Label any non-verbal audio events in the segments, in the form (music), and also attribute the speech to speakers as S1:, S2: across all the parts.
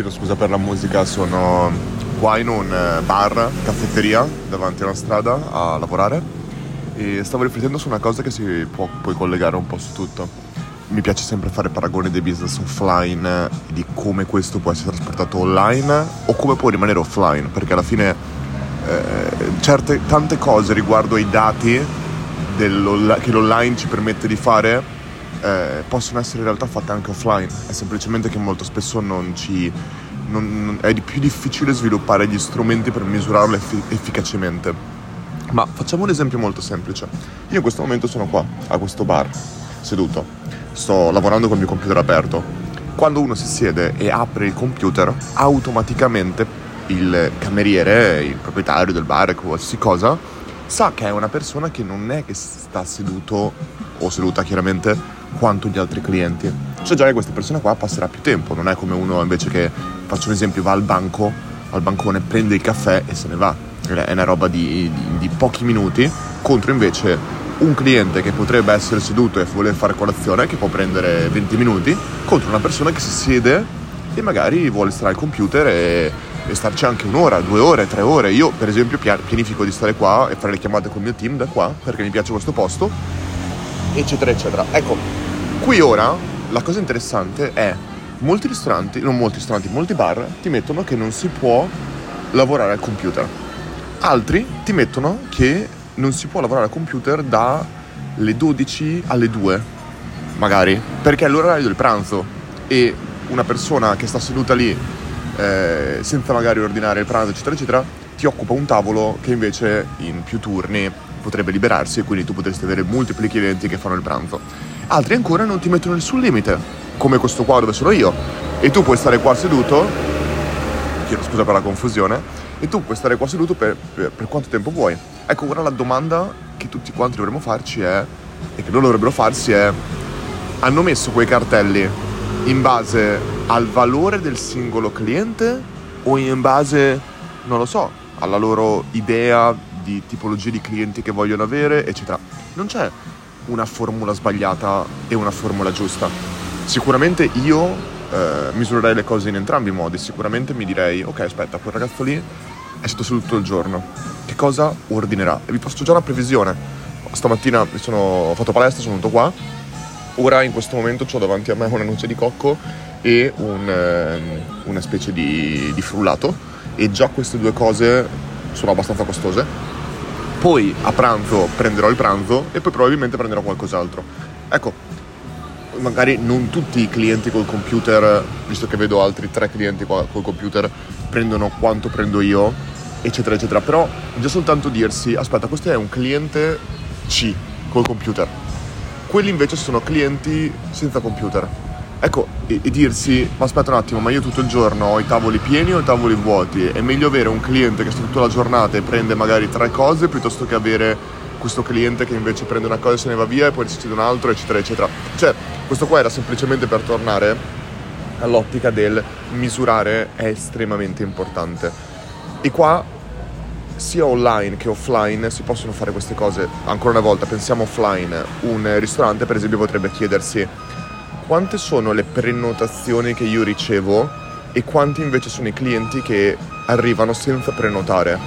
S1: chiedo scusa per la musica, sono qua in un eh, bar, caffetteria, davanti a una strada a lavorare e stavo riflettendo su una cosa che si può poi collegare un po' su tutto. Mi piace sempre fare paragoni dei business offline di come questo può essere trasportato online o come può rimanere offline, perché alla fine eh, certe, tante cose riguardo ai dati che l'online ci permette di fare eh, possono essere in realtà fatte anche offline, è semplicemente che molto spesso non ci, non, non, è più difficile sviluppare gli strumenti per misurarlo effi- efficacemente. Ma facciamo un esempio molto semplice. Io in questo momento sono qua, a questo bar, seduto, sto lavorando con il mio computer aperto. Quando uno si siede e apre il computer, automaticamente il cameriere, il proprietario del bar, qualsiasi cosa, sa che è una persona che non è che sta seduto o seduta chiaramente quanto gli altri clienti. Cioè già che questa persona qua passerà più tempo, non è come uno invece che, faccio un esempio, va al banco, al bancone, prende il caffè e se ne va. È una roba di, di, di pochi minuti, contro invece un cliente che potrebbe essere seduto e voler fare colazione, che può prendere 20 minuti, contro una persona che si siede e magari vuole stare al computer e, e starci anche un'ora, due ore, tre ore. Io per esempio pianifico di stare qua e fare le chiamate con il mio team da qua perché mi piace questo posto, eccetera, eccetera. Ecco, qui ora la cosa interessante è molti ristoranti, non molti ristoranti, molti bar ti mettono che non si può lavorare al computer. Altri ti mettono che non si può lavorare al computer dalle 12 alle 2, magari, perché è l'orario del pranzo e una persona che sta seduta lì eh, senza magari ordinare il pranzo, eccetera, eccetera, ti occupa un tavolo che invece in più turni potrebbe liberarsi e quindi tu potresti avere multipli clienti che fanno il pranzo. Altri ancora non ti mettono nessun limite, come questo qua dove sono io, e tu puoi stare qua seduto, chiedo scusa per la confusione, e tu puoi stare qua seduto per, per, per quanto tempo vuoi. Ecco, ora la domanda che tutti quanti dovremmo farci è, e che loro dovrebbero farsi è, hanno messo quei cartelli in base al valore del singolo cliente o in base, non lo so, alla loro idea di tipologie di clienti che vogliono avere, eccetera. Non c'è una formula sbagliata e una formula giusta. Sicuramente io eh, misurerei le cose in entrambi i modi. Sicuramente mi direi, ok, aspetta, quel ragazzo lì è stato seduto il giorno. Che cosa ordinerà? E vi posto già una previsione. Stamattina mi sono fatto palestra, sono venuto qua. Ora in questo momento ho davanti a me una noce di cocco e un, eh, una specie di, di frullato. E già queste due cose sono abbastanza costose. Poi a pranzo prenderò il pranzo e poi probabilmente prenderò qualcos'altro. Ecco, magari non tutti i clienti col computer, visto che vedo altri tre clienti col computer, prendono quanto prendo io, eccetera, eccetera. Però già soltanto dirsi, aspetta, questo è un cliente C col computer. Quelli invece sono clienti senza computer Ecco, e, e, dirsi, ma aspetta un attimo, ma io tutto il giorno ho i tavoli pieni o i tavoli vuoti? È meglio avere un cliente che sta tutta la giornata e prende magari tre cose piuttosto che avere questo cliente che invece prende una cosa e se ne va via e poi succede un altro, eccetera, eccetera. Cioè, questo qua era semplicemente per tornare all'ottica del misurare è estremamente importante. E qua sia online che offline si possono fare queste cose. Ancora una volta, pensiamo offline. Un ristorante, per esempio, potrebbe chiedersi quante sono le prenotazioni che io ricevo e quanti invece sono i clienti che arrivano senza prenotare.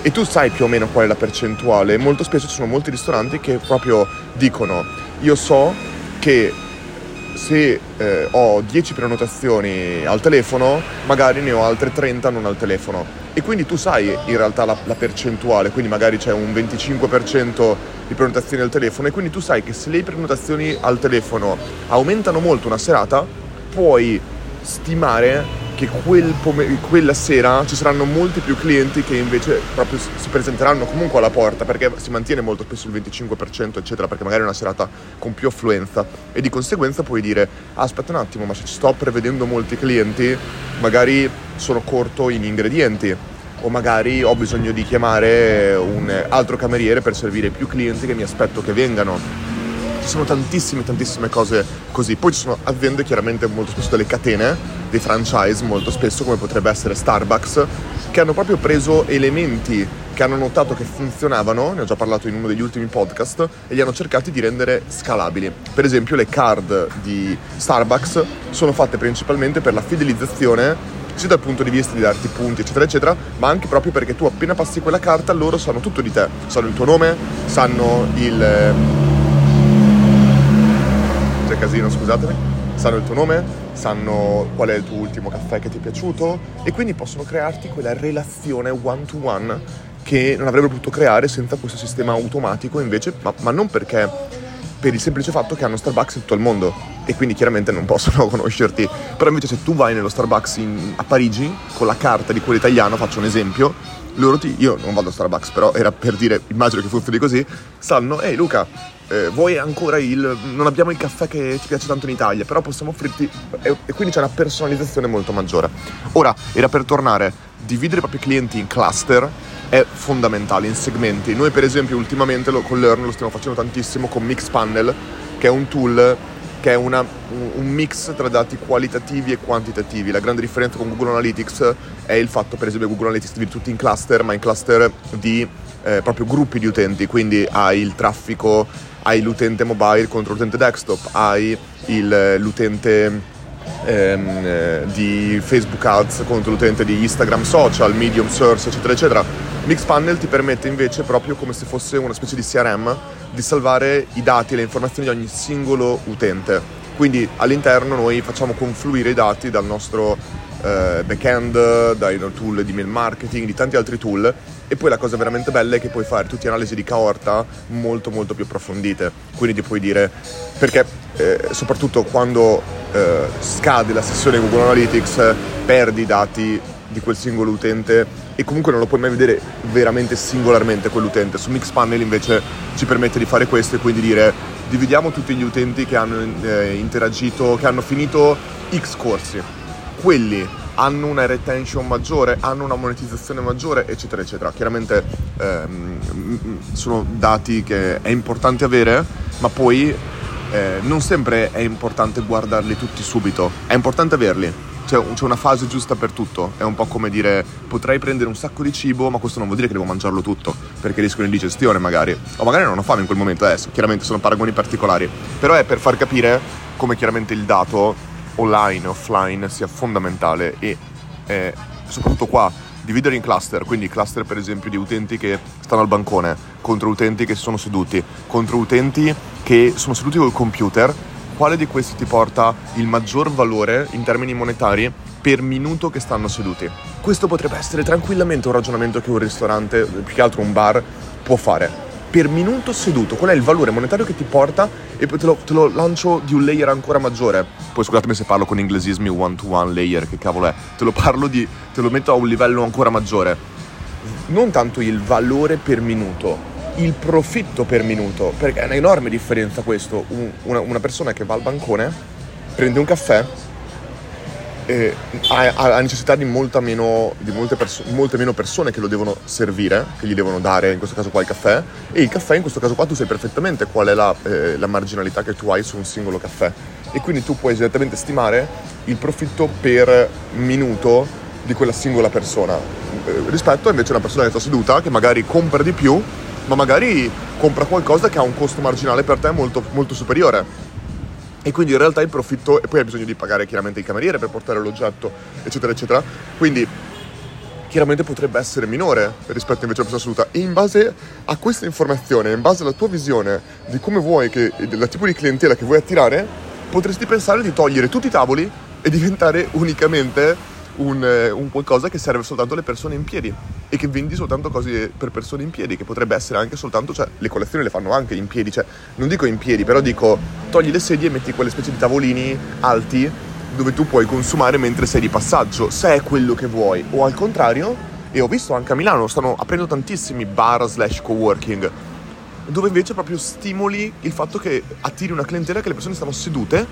S1: E tu sai più o meno qual è la percentuale. Molto spesso ci sono molti ristoranti che proprio dicono io so che se eh, ho 10 prenotazioni al telefono, magari ne ho altre 30 non al telefono. E quindi tu sai in realtà la, la percentuale, quindi magari c'è un 25% di prenotazioni al telefono e quindi tu sai che se le prenotazioni al telefono aumentano molto una serata, puoi stimare che quel pom- quella sera ci saranno molti più clienti che invece proprio si presenteranno comunque alla porta perché si mantiene molto spesso il 25% eccetera perché magari è una serata con più affluenza e di conseguenza puoi dire ah, aspetta un attimo ma se ci sto prevedendo molti clienti magari sono corto in ingredienti o magari ho bisogno di chiamare un altro cameriere per servire più clienti che mi aspetto che vengano. Ci sono tantissime, tantissime cose così. Poi ci sono aziende, chiaramente molto spesso delle catene, dei franchise, molto spesso come potrebbe essere Starbucks, che hanno proprio preso elementi che hanno notato che funzionavano, ne ho già parlato in uno degli ultimi podcast, e li hanno cercati di rendere scalabili. Per esempio le card di Starbucks sono fatte principalmente per la fidelizzazione sia dal punto di vista di darti punti, eccetera, eccetera, ma anche proprio perché tu appena passi quella carta loro sanno tutto di te, sanno il tuo nome, sanno il... casino, scusatemi, sanno il tuo nome, sanno qual è il tuo ultimo caffè che ti è piaciuto e quindi possono crearti quella relazione one to one che non avrebbero potuto creare senza questo sistema automatico invece, ma, ma non perché per il semplice fatto che hanno Starbucks in tutto il mondo e quindi chiaramente non possono (laughs) conoscerti. Però invece se tu vai nello Starbucks in, a Parigi con la carta di quello italiano, faccio un esempio, loro ti, io non vado a Starbucks, però era per dire, immagino che funzioni così, sanno, ehi Luca, eh, vuoi ancora il... non abbiamo il caffè che ti piace tanto in Italia, però possiamo offrirti... E, e quindi c'è una personalizzazione molto maggiore. Ora, era per tornare, dividere i propri clienti in cluster è fondamentale in segmenti. Noi per esempio ultimamente lo, con Learn lo stiamo facendo tantissimo con Mixpanel, che è un tool che è una, un mix tra dati qualitativi e quantitativi. La grande differenza con Google Analytics è il fatto, per esempio, che Google Analytics divide tutti in cluster, ma in cluster di eh, proprio gruppi di utenti, quindi hai il traffico, hai l'utente mobile contro l'utente desktop, hai il, l'utente ehm, eh, di Facebook Ads contro l'utente di Instagram Social, Medium Source, eccetera, eccetera. Mixpanel ti permette invece proprio come se fosse una specie di CRM di salvare i dati e le informazioni di ogni singolo utente. Quindi all'interno noi facciamo confluire i dati dal nostro eh, backend, dai tool di mail marketing, di tanti altri tool e poi la cosa veramente bella è che puoi fare tutte analisi di coorta molto molto più approfondite. Quindi ti puoi dire perché eh, soprattutto quando eh, scade la sessione Google Analytics perdi i dati di quel singolo utente e comunque non lo puoi mai vedere veramente singolarmente quell'utente. Su Mixpanel invece ci permette di fare questo e quindi dire dividiamo tutti gli utenti che hanno eh, interagito, che hanno finito X corsi. Quelli hanno una retention maggiore, hanno una monetizzazione maggiore, eccetera, eccetera. Chiaramente ehm, sono dati che è importante avere, ma poi eh, non sempre è importante guardarli tutti subito, è importante averli. C'è, c'è, una fase giusta per tutto, è un po' come dire potrei prendere un sacco di cibo, ma questo non vuol dire che devo mangiarlo tutto, perché rischio un'indigestione magari, o magari non ho fame in quel momento adesso, chiaramente sono paragoni particolari, però è per far capire come chiaramente il dato online e offline sia fondamentale e eh, soprattutto qua dividere in cluster, quindi cluster per esempio di utenti che stanno al bancone contro utenti che sono seduti, contro utenti che sono seduti col computer, quale di questi ti porta il maggior valore in termini monetari per minuto che stanno seduti? Questo potrebbe essere tranquillamente un ragionamento che un ristorante, più che altro un bar, può fare. Per minuto seduto, qual è il valore monetario che ti porta e te lo, te lo lancio di un layer ancora maggiore. Poi scusatemi se parlo con inglesismi one to one layer, che cavolo è? Te lo parlo di, te lo metto a un livello ancora maggiore. Non tanto il valore per minuto, il profitto per minuto, perché è un'enorme differenza questo. Un, una, una, persona che va al bancone, prende un caffè, eh, ha, ha, necessità di, meno, di molte, perso- molte, meno persone che lo devono servire, che gli devono dare in questo caso qua il caffè, e il caffè in questo caso qua tu sai perfettamente qual è la, eh, la marginalità che tu hai su un singolo caffè. E quindi tu puoi esattamente stimare il profitto per minuto di quella singola persona eh, rispetto invece a una persona che sta seduta che magari compra di più ma magari compra qualcosa che ha un costo marginale per te molto, molto superiore. E quindi in realtà il profitto, e poi hai bisogno di pagare chiaramente il cameriere per portare l'oggetto, eccetera, eccetera. Quindi chiaramente potrebbe essere minore rispetto invece alla persona assoluta. E in base a questa informazione, in base alla tua visione di come vuoi, che, del tipo di clientela che vuoi attirare, potresti pensare di togliere tutti i tavoli e diventare unicamente un, eh, un, qualcosa che serve soltanto alle persone in piedi e che vendi soltanto cose per persone in piedi, che potrebbe essere anche soltanto, cioè le collezioni le fanno anche in piedi, cioè non dico in piedi, però dico togli le sedie e metti quelle specie di tavolini alti dove tu puoi consumare mentre sei di passaggio, se è quello che vuoi, o al contrario, e ho visto anche a Milano, stanno aprendo tantissimi bar slash coworking, dove invece proprio stimoli il fatto che attiri una clientela che le persone stanno sedute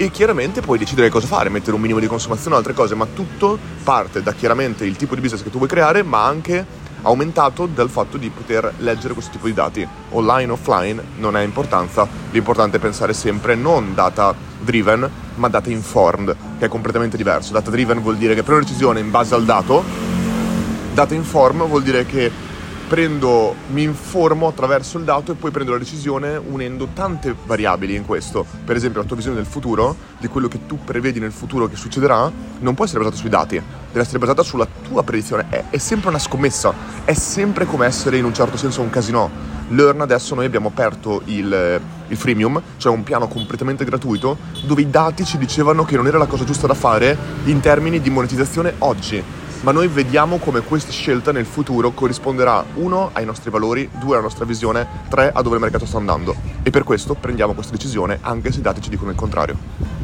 S1: e chiaramente puoi decidere cosa fare, mettere un minimo di consumazione o altre cose, ma tutto parte da chiaramente il tipo di business che tu vuoi creare, ma anche aumentato dal fatto di poter leggere questo tipo di dati. Online, offline, non ha importanza, l'importante è pensare sempre non data driven, ma data informed, che è completamente diverso. Data driven vuol dire che prendo una decisione in base al dato, data informed vuol dire che prendo, mi informo attraverso il dato e poi prendo la decisione unendo tante variabili in questo. Per esempio la tua visione del futuro, di quello che tu prevedi nel futuro che succederà, non può essere basata sui dati, deve essere basata sulla tua predizione, è, è sempre una scommessa, è sempre come essere in un certo senso un casino. Learn adesso noi abbiamo aperto il, il freemium, cioè un piano completamente gratuito, dove i dati ci dicevano che non era la cosa giusta da fare in termini di monetizzazione oggi ma noi vediamo come questa scelta nel futuro corrisponderà uno ai nostri valori, due alla nostra visione, tre a dove il mercato sta andando e per questo prendiamo questa decisione anche se i dati ci dicono il contrario.